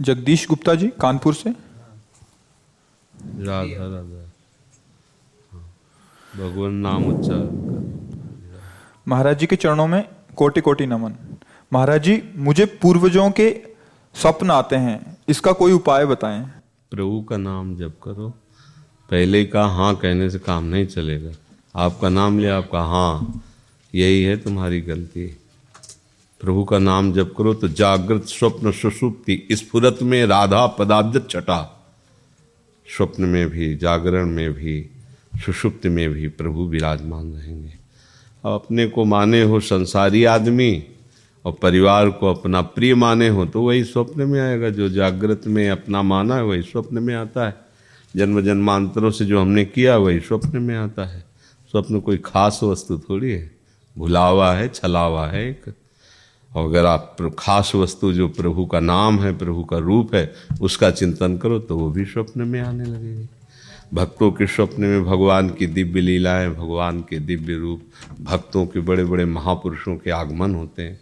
जगदीश गुप्ता जी कानपुर से। राधा राधा। भगवान नाम उच्चारण महाराज जी के चरणों में कोटि कोटि नमन। महाराज जी मुझे पूर्वजों के स्वप्न आते हैं इसका कोई उपाय बताएँ? प्रभु का नाम जप करो। पहले का हाँ कहने से काम नहीं चलेगा। आपका नाम लिया आपका हाँ। यही है तुम्हारी गलती। प्रभु का नाम जप करो तो जागृत स्वप्न सुषुप्ति स्फुरत में राधा पदाब्ज छटा स्वप्न में भी, जागरण में भी सुषुप्त में भी प्रभु विराजमान रहेंगे। अब अपने को माने हो संसारी आदमी और परिवार को अपना प्रिय माने हो तो वही स्वप्न में आएगा। जो जागृत में अपना माना है, वही स्वप्न में आता है। जन्म जन्मांतरों से जो हमने किया, वही स्वप्न में आता है। स्वप्न कोई खास वस्तु थोड़ी है। भुलावा है, छलावा है एक। और अगर आप खास वस्तु जो प्रभु का नाम है, प्रभु का रूप है, उसका चिंतन करो तो वो भी स्वप्न में आने लगेगी। भक्तों के स्वप्न में भगवान की दिव्य लीलाएँ, भगवान के दिव्य रूप, भक्तों के बड़े बड़े महापुरुषों के आगमन होते हैं।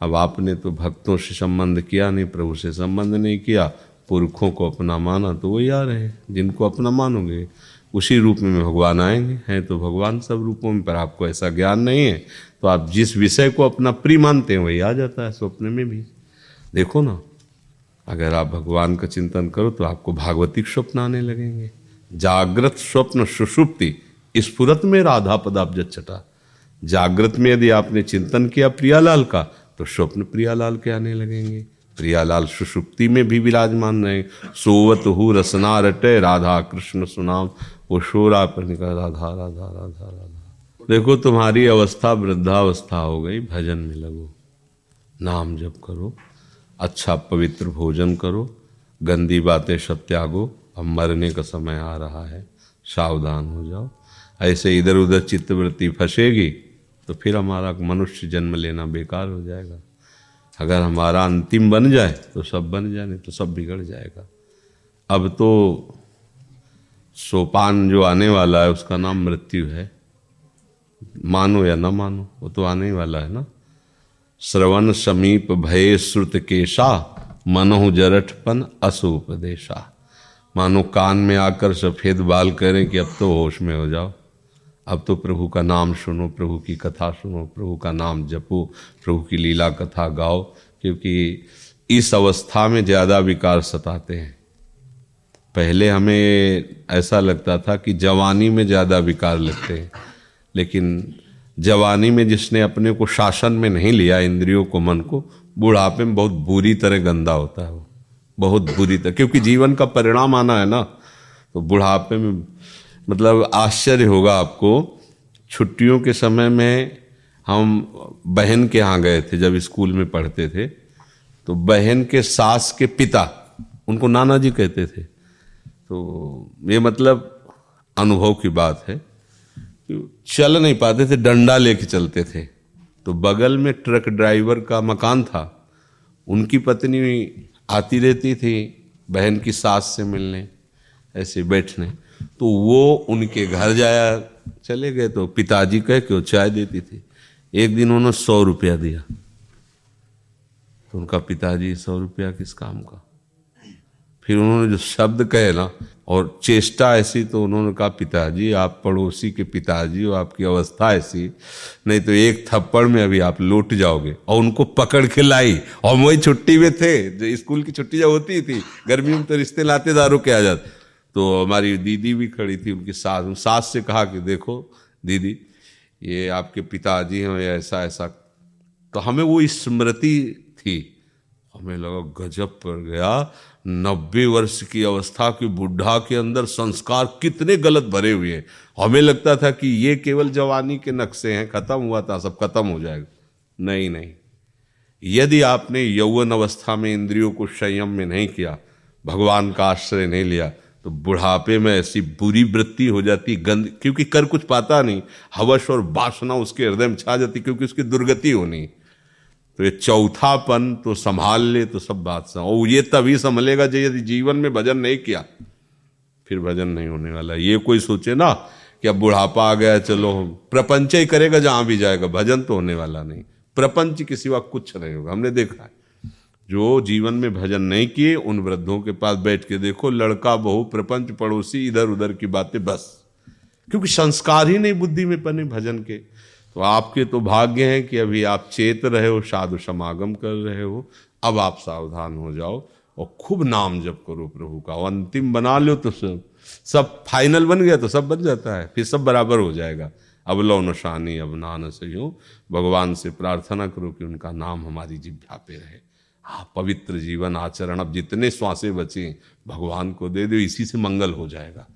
अब आपने तो भक्तों से संबंध किया नहीं, प्रभु से संबंध नहीं किया, पुरखों को अपना माना तो वही आ रहे जिनको अपना मानोगे। उसी रूप में भगवान आएँगे। हैं तो भगवान सब रूपों में, पर आपको ऐसा ज्ञान नहीं है तो आप जिस विषय को अपना प्रिय मानते हैं, वही आ जाता है स्वप्न में भी। देखो ना, अगर आप भगवान का चिंतन करो तो आपको भागवतिक स्वप्न आने लगेंगे। जागृत स्वप्न सुषुप्ति स्फुरत में राधा पदाब्ज छटा जागृत में यदि आपने चिंतन किया प्रियालाल का तो स्वप्न प्रियालाल के आने लगेंगे। प्रियालाल सुषुप्ति में भी विराजमान रहे। सोवत हु रसना रटे राधा कृष्ण सुनाम। वो शोरा पर निकला राधा राधा राधा राधा। देखो तुम्हारी अवस्था वृद्धावस्था हो गई, भजन में लगो। नाम जप करो अच्छा पवित्र भोजन करो, गंदी बातें सब त्यागो, अब मरने का समय आ रहा है, सावधान हो जाओ। ऐसे इधर उधर चित्तवृत्ति फंसेगी तो फिर हमारा मनुष्य जन्म लेना बेकार हो जाएगा। अगर हमारा अंतिम बन जाए तो सब बन जाए, नहीं तो सब बिगड़ जाएगा। अब तो सोपान जो आने वाला है, उसका नाम मृत्यु है। मानो या न मानो, वो तो आने ही वाला है ना? श्रवण समीप भय श्रुत केशा, मनहु जरठपन असुपदेशा। मानो कान में आकर सफ़ेद बाल करें कि अब तो होश में हो जाओ। अब तो प्रभु का नाम सुनो, प्रभु की कथा सुनो, प्रभु का नाम जपो, प्रभु की लीला कथा गाओ, क्योंकि इस अवस्था में ज़्यादा विकार सताते हैं। पहले हमें ऐसा लगता था कि जवानी में ज़्यादा विकार लगते हैं। लेकिन जवानी में जिसने अपने को शासन में नहीं लिया, इंद्रियों को, मन को, बुढ़ापे में बहुत बुरी तरह गंदा होता है वो। बहुत बुरी तरह, क्योंकि जीवन का परिणाम आना है ना। तो बुढ़ापे में मतलब आश्चर्य होगा आपको, छुट्टियों के समय में हम बहन के यहाँ गए थे, जब स्कूल में पढ़ते थे। तो बहन के सास के पिता, उनको नाना जी कहते थे तो ये मतलब अनुभव की बात है कि चल नहीं पाते थे, डंडा लेके चलते थे। तो बगल में ट्रक ड्राइवर का मकान था, उनकी पत्नी आती रहती थी बहन की सास से मिलने, ऐसे बैठने। तो वो उनके घर जाया, चले गए तो पिताजी कह के वो चाय देती थी। एक दिन उन्होंने सौ रुपया दिया। तो उनका पिताजी, सौ रुपया किस काम का? फिर उन्होंने जो शब्द कहे ना, और चेष्टा ऐसी तो उन्होंने कहा, पिताजी, आप पड़ोसी के पिताजी हो, आपकी अवस्था ऐसी। नहीं तो एक थप्पड़ में अभी आप लौट जाओगे। और उनको पकड़ के लाई। और वही छुट्टी में थे, जो स्कूल की छुट्टी जब होती थी, गर्मी में तो रिश्ते नातेदारों के आ जाते तो हमारी दीदी भी खड़ी थी, उनकी सास सास से कहा कि, देखो दीदी, ये आपके पिताजी हैं ऐसा ऐसा। तो हमें वो स्मृति थी। हमें लगा, गजब पड़ गया। नब्बे वर्ष की अवस्था की बुढ़ा के अंदर संस्कार कितने गलत भरे हुए हैं। हमें लगता था कि ये केवल जवानी के नक्शे हैं, खत्म हुआ था, सब खत्म हो जाएगा। नहीं नहीं। यदि आपने यौवन अवस्था में इंद्रियों को संयम में नहीं किया, भगवान का आश्रय नहीं लिया तो बुढ़ापे में ऐसी बुरी वृत्ति हो जाती, गंद, क्योंकि कर कुछ पाता नहीं, हवश और बासना उसके हृदय में छा जाती, क्योंकि उसकी दुर्गति होनी। तो ये चौथापन तो संभाल ले तो सब बात और ये तभी संभलेगा यदि जीवन में भजन नहीं किया, फिर भजन नहीं होने वाला ये कोई सोचे ना कि अब बुढ़ापा आ गया, चलो, प्रपंच ही करेगा जहाँ भी जाएगा, भजन तो होने वाला नहीं। प्रपंच के सिवा कुछ नहीं होगा। हमने देखा है, जो जीवन में भजन नहीं किए, उन वृद्धों के पास बैठ के देखो, लड़का, बहु, प्रपंच, पड़ोसी इधर उधर की बातें, बस। क्योंकि संस्कार ही नहीं बुद्धि में बने भजन के। तो आपके तो भाग्य हैं कि अभी आप चेत रहे हो, साधु समागम कर रहे हो। अब आप सावधान हो जाओ और खूब नाम जप करो प्रभु का। अंतिम बना लो तो सब। सब फाइनल बन गया तो सब बन जाता है। फिर सब बराबर हो जाएगा। अब लो नशानी अब ना न सही भगवान से प्रार्थना करो कि उनका नाम हमारी जिभ्या पे रहे। हाँ पवित्र जीवन आचरण। अब जितने श्वासें बचे, भगवान को दे दो, इसी से मंगल हो जाएगा।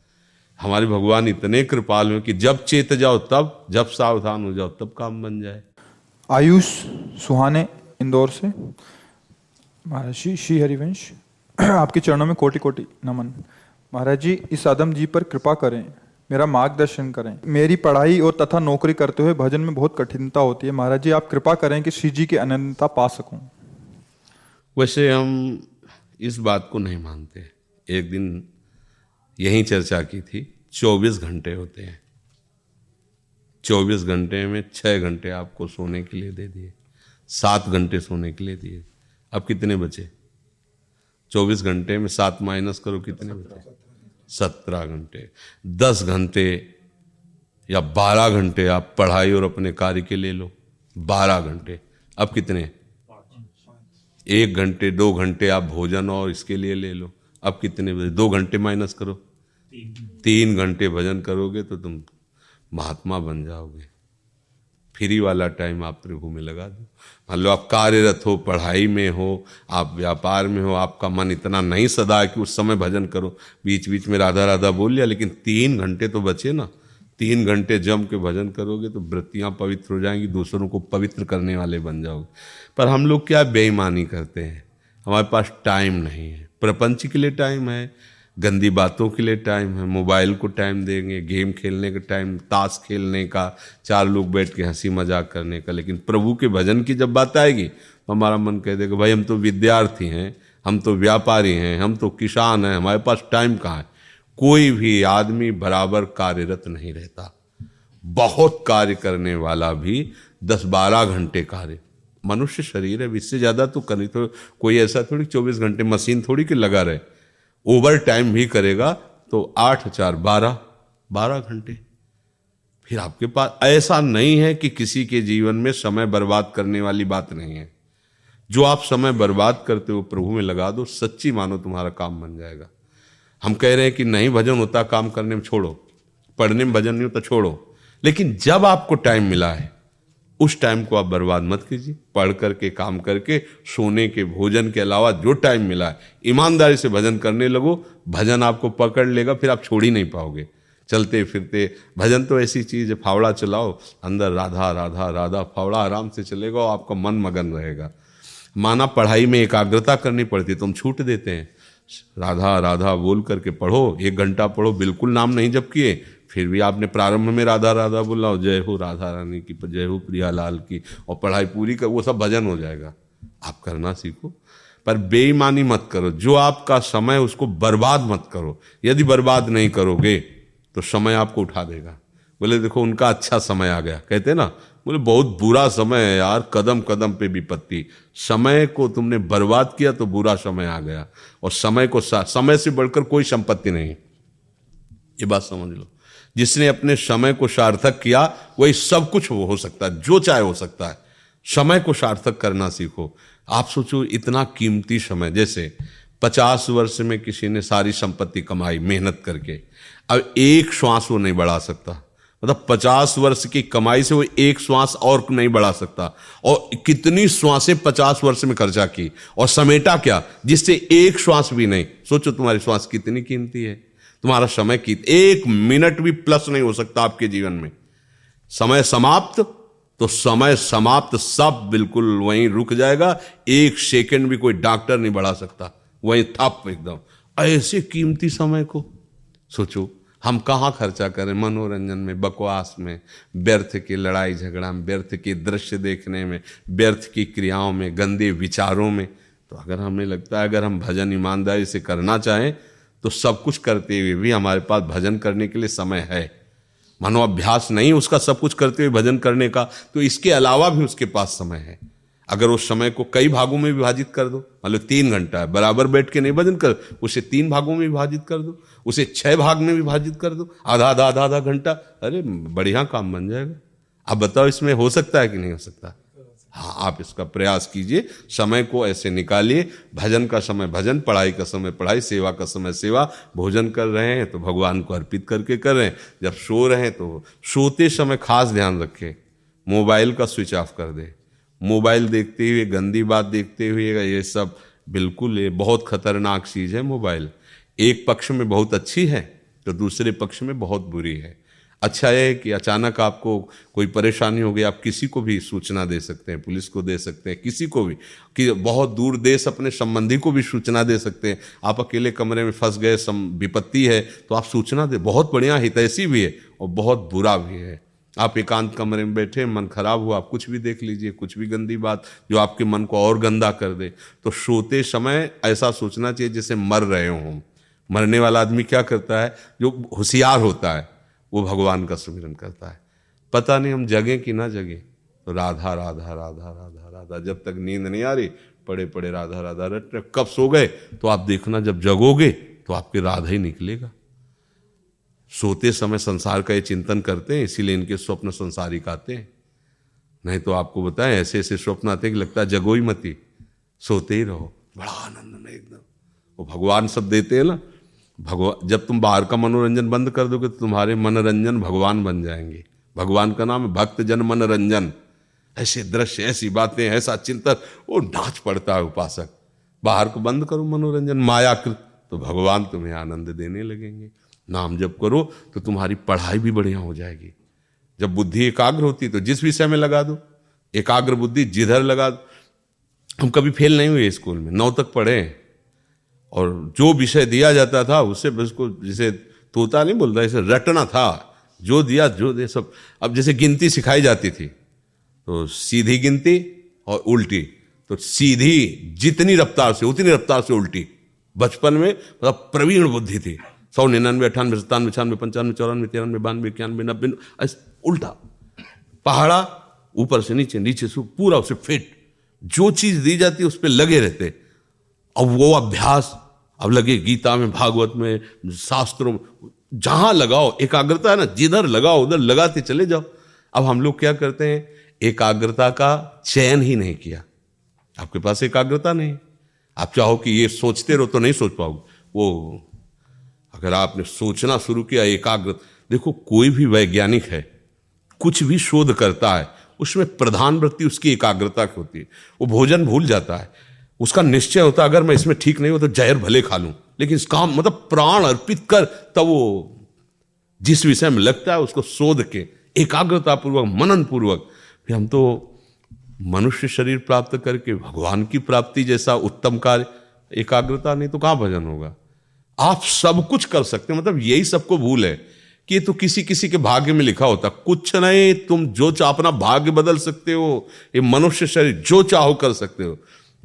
हमारे भगवान इतने कृपाल हैं कि जब चेत जाओ तब जब सावधान हो जाओ तब काम बन जाए। आयुष सुहाने इंदौर से। महाराज जी श्री हरिवंश आपके चरणों में कोटि कोटि नमन। महाराज जी इस आदम जी पर कृपा करें मेरा मार्गदर्शन करें। मेरी पढ़ाई और तथा नौकरी करते हुए भजन में बहुत कठिनता होती है। महाराज जी आप कृपा करें कि श्री जी की अनंतता पा सकूँ। वैसे हम इस बात को नहीं मानते। एक दिन यही चर्चा की थी, चौबीस घंटे होते हैं। चौबीस घंटे में छः घंटे आपको सोने के लिए दे दिए, सात घंटे सोने के लिए दिए। अब कितने बचे? चौबीस घंटे में सात माइनस करो, कितने बचे? सत्रह घंटे। दस घंटे या बारह घंटे आप पढ़ाई और अपने कार्य के ले लो। बारह घंटे। अब कितने? एक घंटे, दो घंटे आप भोजन और इसके लिए ले लो। अब कितने बजे? दो घंटे माइनस करो। तीन घंटे भजन करोगे तो तुम महात्मा बन जाओगे। फ्री वाला टाइम आप प्रभु में लगा दो। मान लो आप कार्यरत हो, पढ़ाई में हो, आप व्यापार में हो, आपका मन इतना नहीं सदा है कि उस समय भजन करो। बीच बीच में राधा राधा बोल लिया, लेकिन तीन घंटे तो बचे ना। तीन घंटे जम के भजन करोगे तो वृत्तियाँ पवित्र हो जाएँगी, दूसरों को पवित्र करने वाले बन जाओगे। पर हम लोग क्या बेईमानी करते हैं? हमारे पास टाइम नहीं है। प्रपंच के लिए टाइम है। गंदी बातों के लिए टाइम है। मोबाइल को टाइम देंगे गेम खेलने का टाइम ताश खेलने का, चार लोग बैठ के हँसी मज़ाक करने का। लेकिन प्रभु के भजन की जब बात आएगी तो हमारा मन कह देगा, भाई, हम तो विद्यार्थी हैं, हम तो व्यापारी हैं, हम तो किसान हैं, हमारे पास टाइम कहाँ है? कोई भी आदमी बराबर कार्यरत नहीं रहता। बहुत कार्य करने वाला भी दस बारह घंटे कार्य। मनुष्य शरीर है इससे ज़्यादा तो करी तो कोई ऐसा थोड़ी चौबीस घंटे मशीन थोड़ी कि लगा रहे। ओवर टाइम भी करेगा तो आठ, चार, बारह बारह घंटे। फिर आपके पास, ऐसा नहीं है कि किसी के जीवन में समय बर्बाद करने वाली बात नहीं है। जो आप समय बर्बाद करते हो, प्रभु में लगा दो, सच्ची मानो तुम्हारा काम बन जाएगा। हम कह रहे हैं कि नहीं, भजन होता काम करने में छोड़ो। पढ़ने में भजन नहीं होता, छोड़ो। लेकिन जब आपको टाइम मिला है उस टाइम को आप बर्बाद मत कीजिए। पढ़ करके, काम करके, सोने के भोजन के अलावा जो टाइम मिला है, ईमानदारी से भजन करने लगो, भजन आपको पकड़ लेगा, फिर आप छोड़ ही नहीं पाओगे। चलते फिरते, भजन तो ऐसी चीज़ है, फावड़ा चलाओ, अंदर राधा राधा राधा, फावड़ा आराम से चलेगा और आपका मन मगन रहेगा। माना पढ़ाई में एकाग्रता करनी पड़ती है तुम छूट देते हैं। राधा राधा बोल करके पढ़ो, एक घंटा पढ़ो, बिल्कुल नाम नहीं जब किए फिर भी आपने प्रारंभ में राधा राधा बोला जय हो राधा रानी की, जय हो प्रियालाल की और पढ़ाई पूरी कर, वो सब भजन हो जाएगा। आप करना सीखो। पर बेईमानी मत करो। जो आपका समय उसको बर्बाद मत करो। यदि बर्बाद नहीं करोगे तो समय आपको उठा देगा। बोले, देखो, उनका अच्छा समय आ गया। कहते ना, बोले, बहुत बुरा समय है यार, कदम कदम पे विपत्ति समय को तुमने बर्बाद किया तो बुरा समय आ गया। और समय को समय से बढ़कर कोई संपत्ति नहीं ये बात समझ लो। जिसने अपने समय को सार्थक किया, वही सब कुछ हो सकता है, जो चाहे हो सकता है। समय को सार्थक करना सीखो। आप सोचो, इतना कीमती समय, जैसे पचास वर्ष में किसी ने सारी संपत्ति कमाई, मेहनत करके। अब एक श्वास वो नहीं बढ़ा सकता। मतलब पचास वर्ष की कमाई से वो एक श्वास और नहीं बढ़ा सकता। और कितनी श्वासें पचास वर्ष में खर्चा की? और समेटा क्या? जिससे एक श्वास भी नहीं। सोचो तुम्हारी श्वास कितनी कीमती है। तुम्हारा समय की एक मिनट भी प्लस नहीं हो सकता आपके जीवन में। समय समाप्त तो समय समाप्त सब बिल्कुल वहीं रुक जाएगा। एक सेकंड भी कोई डॉक्टर नहीं बढ़ा सकता। वहीं थप एकदम। ऐसे कीमती समय को। सोचो, हम कहाँ खर्चा करें मनोरंजन में, बकवास में, व्यर्थ की लड़ाई झगड़ा में, व्यर्थ के दृश्य देखने में, व्यर्थ की क्रियाओं में, गंदे विचारों में। तो अगर हमें लगता है, अगर हम भजन ईमानदारी से करना चाहें तो सब कुछ करते हुए भी हमारे पास भजन करने के लिए समय है। मानो अभ्यास नहीं, उसका सब कुछ करते हुए भजन करने का तो इसके अलावा भी उसके पास समय है। अगर उस समय को कई भागों में विभाजित कर दो, मान लो तीन घंटा है, बराबर बैठ के नहीं भजन कर, उसे तीन भागों में विभाजित कर दो, उसे छह भाग में विभाजित कर दो, आधा आधा आधा आधा घंटा, अरे, बढ़िया काम बन जाएगा। आप बताओ इसमें हो सकता है कि नहीं हो सकता? हाँ आप इसका प्रयास कीजिए। समय को ऐसे निकालिए। भजन का समय, भजन, पढ़ाई का समय, पढ़ाई, सेवा का समय, सेवा। भोजन कर रहे हैं तो भगवान को अर्पित करके कर रहे हैं। जब सो रहे हैं तो सोते समय खास ध्यान रखें। मोबाइल का स्विच ऑफ़ कर दे। मोबाइल देखते हुए, गंदी बात देखते हुए ये सब बिल्कुल ये बहुत खतरनाक चीज़ है मोबाइल। एक पक्ष में बहुत अच्छी है तो दूसरे पक्ष में बहुत बुरी है। अच्छा है कि अचानक आपको कोई परेशानी हो गई आप किसी को भी सूचना दे सकते हैं, पुलिस को दे सकते हैं, किसी को भी, कि बहुत दूर देश अपने संबंधी को भी सूचना दे सकते हैं। आप अकेले कमरे में फंस गए, सम, विपत्ति है तो आप सूचना दे, बहुत बढ़िया हितैषी भी है और बहुत बुरा भी है। आप एकांत कमरे में बैठे, मन खराब हुआ, आप कुछ भी देख लीजिए, कुछ भी गंदी बात जो आपके मन को और गंदा कर दे तो सोते समय ऐसा सोचना चाहिए जैसे मर रहे हों। मरने वाला आदमी क्या करता है? जो होशियार होता है वो भगवान का सुमिरन करता है। पता नहीं हम जगे कि ना जगे। तो राधा राधा राधा राधा राधा, जब तक नींद नहीं आ रही, पड़े पड़े, राधा राधा, रट कब सो गए? तो आप देखना, जब जगोगे तो आपके राधा ही निकलेगा। सोते समय संसार का ये चिंतन करते हैं, इसीलिए इनके स्वप्न संसारिक आते हैं। नहीं तो आपको बताएँ ऐसे ऐसे स्वप्न आते हैं कि लगता है जगो ही मती सोते ही रहो। बड़ा आनंद में एकदम। वो भगवान सब देते हैं ना भगवान जब तुम बाहर का मनोरंजन बंद कर दोगे तो तुम्हारे मनोरंजन भगवान बन जाएँगे। भगवान का नाम है भक्त जन मनोरंजन। ऐसे दृश्य, ऐसी बातें, ऐसा चिंतन, वो नाच पड़ता है उपासक। बाहर को बंद करो मनोरंजन, मायाकृत तो भगवान तुम्हें आनंद देने लगेंगे। नाम जब करो तो तुम्हारी पढ़ाई भी बढ़िया हो जाएगी। जब बुद्धि एकाग्र होती तो जिस विषय में लगा दो, एकाग्र बुद्धि जिधर लगा दो। हम कभी फेल नहीं हुए स्कूल में, नौ तक पढ़े और जो विषय दिया जाता था, उससे उसको जैसे तोता नहीं बोलता जैसे रटना था। जो दिया, जो दे, सब। अब जैसे गिनती सिखाई जाती थी तो सीधी गिनती और उल्टी। तो सीधी जितनी रफ्तार से, उतनी रफ्तार से उल्टी। बचपन में मतलब प्रवीण बुद्धि थी। सौ निन्यानवे, अठानवे, सत्तानवे, छियानवे, पंचानवे, चौरानवे, तिरानवे, बानवे, इक्यानवे, नब्बे ऐसे, उल्टा। पहाड़ा ऊपर से नीचे नीचे से पूरा उसे फिट। जो चीज़ दी जाती है उस पर लगे रहते। अब वो अभ्यास, अब लगे गीता में, भागवत में, शास्त्रों जहाँ लगाओ, एकाग्रता है ना, जिधर लगाओ, उधर लगाते चले जाओ। अब हम लोग क्या करते हैं? एकाग्रता का चयन ही नहीं किया। आपके पास एकाग्रता नहीं। आप चाहो कि ये सोचते रहो तो नहीं सोच पाओगे। वो, अगर आपने सोचना शुरू किया एकाग्र, देखो, कोई भी वैज्ञानिक है, कुछ भी शोध करता है, उसमें प्रधान वृत्ति उसकी एकाग्रता की होती है। वो भोजन भूल जाता है। उसका निश्चय होता, अगर मैं इसमें ठीक नहीं हो तो जहर भले खा लूँ। लेकिन इस काम मतलब प्राण अर्पित कर, तब वो जिस विषय में लगता है उसको शोध के एकाग्रता पूर्वक मनन पूर्वक फिर हम तो मनुष्य शरीर प्राप्त करके, भगवान की प्राप्ति जैसा उत्तम कार्य, एकाग्रता नहीं तो कहाँ भजन होगा? आप सब कुछ कर सकते मतलब यही सबको भूल है कि ये तो किसी किसी के भाग्य में लिखा होता, कुछ नहीं, तुम जो चाह, अपना भाग्य बदल सकते हो, ये मनुष्य शरीर जो चाहो कर सकते हो।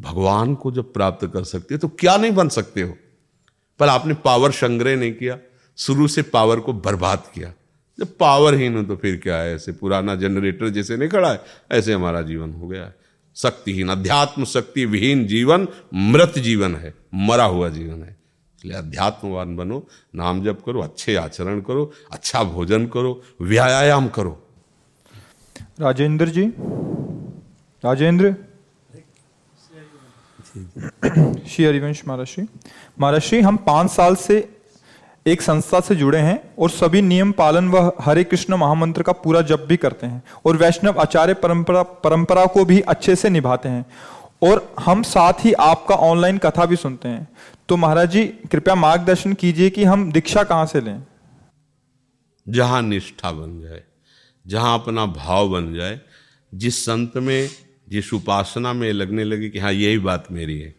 भगवान को जब प्राप्त कर सकते हो तो क्या नहीं बन सकते हो? पर आपने पावर संग्रह नहीं किया, शुरू से पावर को बर्बाद किया। जब पावरहीन हो तो फिर क्या है? ऐसे पुराना जनरेटर जैसे नहीं खड़ा है? ऐसे हमारा जीवन हो गया है। शक्तिहीन, अध्यात्म शक्ति विहीन जीवन, मृत जीवन है, मरा हुआ जीवन है। इसलिए अध्यात्मवान बनो, नाम जप करो, अच्छे आचरण करो अच्छा भोजन करो, व्यायाम करो। राजेंद्र जी? राजेंद्र? श्री हरिवंश महाराष्ट्री महाराष्ट्री हम पाँच साल से एक संस्था से जुड़े हैं और सभी नियम पालन व हरे कृष्ण महामंत्र का पूरा जप भी करते हैं और वैष्णव आचार्य परंपरा परंपरा को भी अच्छे से निभाते हैं और हम साथ ही आपका ऑनलाइन कथा भी सुनते हैं। तो महाराज जी कृपया मार्गदर्शन कीजिए कि हम दीक्षा कहाँ से लें? जहाँ निष्ठा बन जाए, जहाँ अपना भाव बन जाए, जिस संत में जिस उपासना में लगने लगे कि हाँ यही बात मेरी है।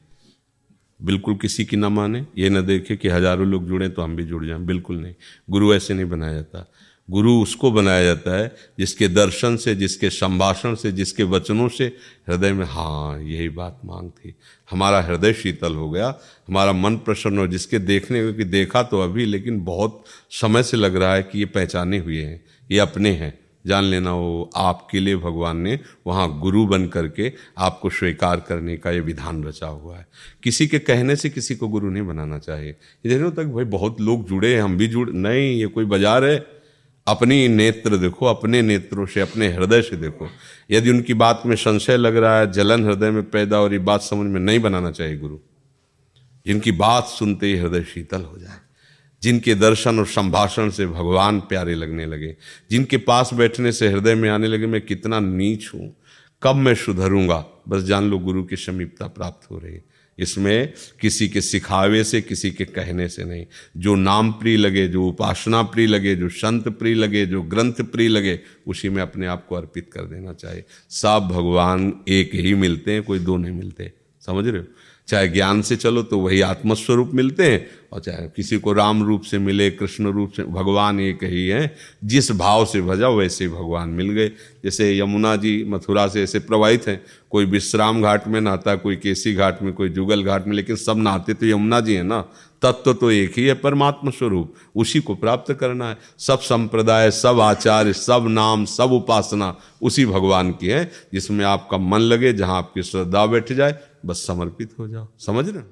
बिल्कुल किसी की ना माने, ये ना देखे कि हज़ारों लोग जुड़े तो हम भी जुड़ जाएँ। बिल्कुल नहीं। गुरु ऐसे नहीं बनाया जाता। गुरु उसको बनाया जाता है जिसके दर्शन से, जिसके संभाषण से, जिसके वचनों से हृदय में हाँ यही बात मांग थी। हमारा हृदय शीतल हो गया, हमारा मन प्रसन्न हो जिसके देखने को कि देखा तो अभी, लेकिन बहुत समय से लग रहा है कि ये पहचाने हुए हैं, ये अपने हैं। जान लेना, वो आपके लिए भगवान ने वहाँ गुरु बन करके आपको स्वीकार करने का ये विधान रचा हुआ है। किसी के कहने से किसी को गुरु नहीं बनाना चाहिए। इधर तक भाई बहुत लोग जुड़े हैं, हम भी जुड़, नहीं, ये कोई बाज़ार है। अपनी नेत्र देखो, अपने नेत्रों से, अपने हृदय से देखो। यदि उनकी बात में संशय लग रहा है, जलन हृदय में पैदा और ये बात समझ में नहीं बनाना चाहिए गुरु। जिनकी बात सुनते ही हृदय शीतल हो जाए। जिनके दर्शन और संभाषण से भगवान प्यारे लगने लगे, जिनके पास बैठने से हृदय में आने लगे, मैं कितना नीच हूँ। कब मैं सुधरूँगा? बस जान लो, गुरु की समीपता प्राप्त हो रही इसमें किसी के सिखावे से, किसी के कहने से नहीं। जो नाम प्रिय लगे, जो उपासना प्रिय लगे, जो संत प्रिय लगे, जो ग्रंथ प्रिय लगे, उसी में अपने आप को अर्पित कर देना चाहिए। सब भगवान एक ही मिलते हैं, कोई दो नहीं मिलते। समझ रहे हो? चाहे ज्ञान से चलो तो वही आत्मस्वरूप मिलते हैं और चाहे किसी को राम रूप से मिले, कृष्ण रूप से, भगवान एक ही है, जिस भाव से भजा वैसे भगवान मिल गए। जैसे यमुना जी मथुरा से ऐसे प्रवाहित हैं, कोई विश्राम घाट में नहाता, कोई केसी घाट में, कोई जुगल घाट में, लेकिन सब नहाते तो यमुना जी हैं ना। तत्व तो एक ही है परमात्मा स्वरूप उसी को प्राप्त करना है। सब संप्रदाय, सब आचार्य, सब नाम, सब उपासना उसी भगवान की है, जिसमें आपका मन लगे, जहाँ आपकी श्रद्धा बैठ जाए बस समर्पित हो जाओ समझ रहे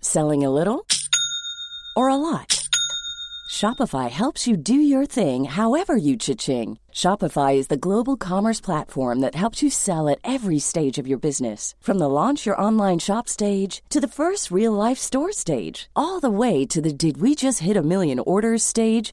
Selling a little or a lot? Shopify helps you do your thing however you cha-ching. Shopify is the global commerce platform that helps you sell at every stage of your business. From the launch your online shop stage to the first real life store stage, all the way to the did we just hit a million orders stage.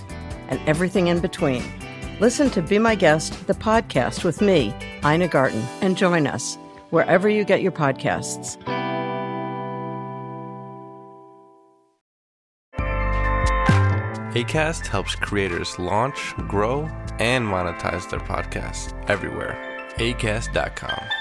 and everything in between. Listen to Be My Guest, the podcast with me, Ina Garten, and join us wherever you get your podcasts. ACAST helps creators launch, grow, and monetize their podcasts everywhere. ACAST.com.